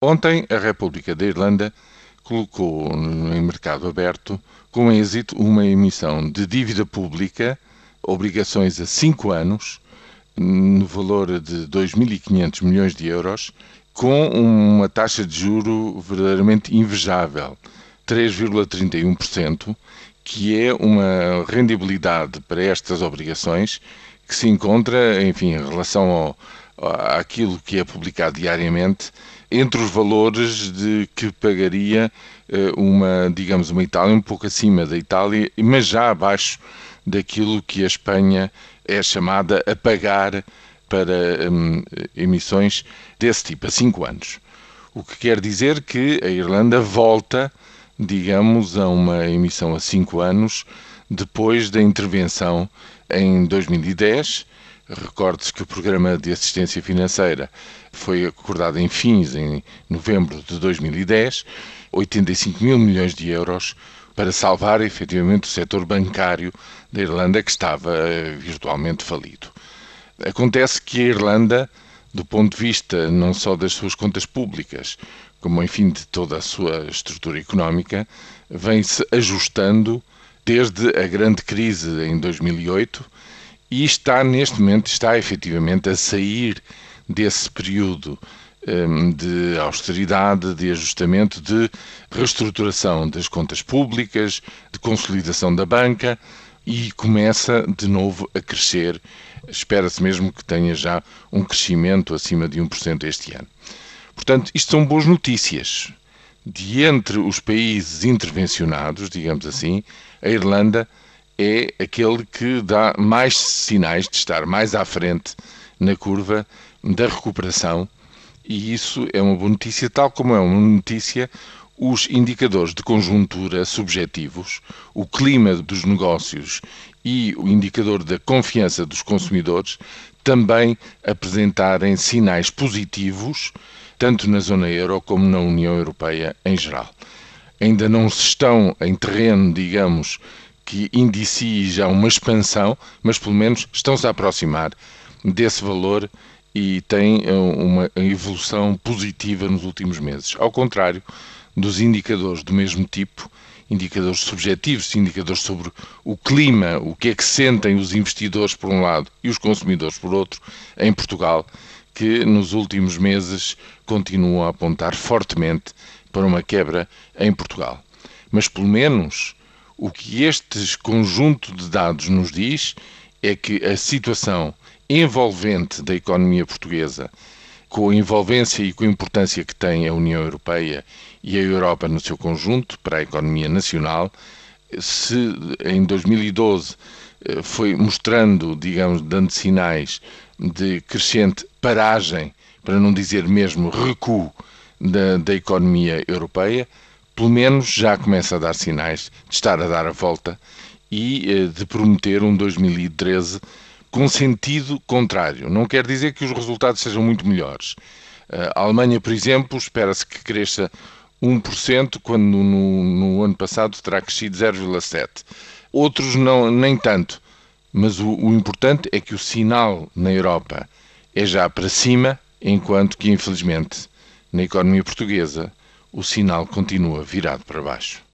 Ontem, a República da Irlanda colocou em mercado aberto, com êxito, uma emissão de dívida pública, obrigações a cinco anos, no valor de 2.500 milhões de euros, com uma taxa de juro verdadeiramente invejável, 3,31%, que é uma rendibilidade para estas obrigações que se encontra, enfim, em relação ao, àquilo que é publicado diariamente, entre os valores de que pagaria eh, uma, digamos, uma Itália um pouco acima da Itália, mas já abaixo daquilo que a Espanha é chamada a pagar para um, emissões desse tipo, a cinco anos. O que quer dizer que a Irlanda volta, digamos, a uma emissão a cinco anos depois da intervenção em 2010 Recorde-se que o programa de assistência financeira foi acordado em fins, em novembro de 2010, 85 mil milhões de euros para salvar efetivamente o setor bancário da Irlanda que estava eh, virtualmente falido. Acontece que a Irlanda, do ponto de vista não só das suas contas públicas, como enfim de toda a sua estrutura económica, vem-se ajustando desde a grande crise em 2008 e está neste momento, está efetivamente a sair desse período um, de austeridade, de ajustamento, de reestruturação das contas públicas, de consolidação da banca e começa de novo a crescer. Espera-se mesmo que tenha já um crescimento acima de 1% este ano. Portanto, isto são boas notícias. De entre os países intervencionados, digamos assim, a Irlanda é aquele que dá mais sinais de estar mais à frente na curva da recuperação, e isso é uma boa notícia, tal como é uma notícia os indicadores de conjuntura subjetivos, o clima dos negócios e o indicador da confiança dos consumidores também apresentarem sinais positivos, tanto na zona euro como na União Europeia em geral. Ainda não se estão em terreno, digamos, que indicie já uma expansão, mas pelo menos estão-se a aproximar desse valor e têm eh, uma evolução positiva nos últimos meses. Ao contrário dos indicadores do mesmo tipo, indicadores subjetivos, indicadores sobre o clima, o que é que sentem os investidores por um lado e os consumidores por outro, em Portugal, que nos últimos meses continuam a apontar fortemente para uma quebra em Portugal. Mas pelo menos o que este conjunto de dados nos diz é que a situação envolvente da economia portuguesa, com a envolvência e com a importância que tem a União Europeia e a Europa no seu conjunto para a economia nacional, se em 2012 eh, foi mostrando, digamos, dando sinais de crescente paragem, para não dizer mesmo recuo da, da economia europeia, pelo menos já começa a dar sinais de estar a dar a volta e eh, de prometer um 2013 com sentido contrário. Não quer dizer que os resultados sejam muito melhores. Eh, a Alemanha, por exemplo, espera-se que cresça 1%, quando no, no, ano passado terá crescido 0,7%. Outros não, nem tanto. Mas o, o importante é que o sinal na Europa é já para cima, enquanto que, infelizmente, na economia portuguesa o sinal continua virado para baixo.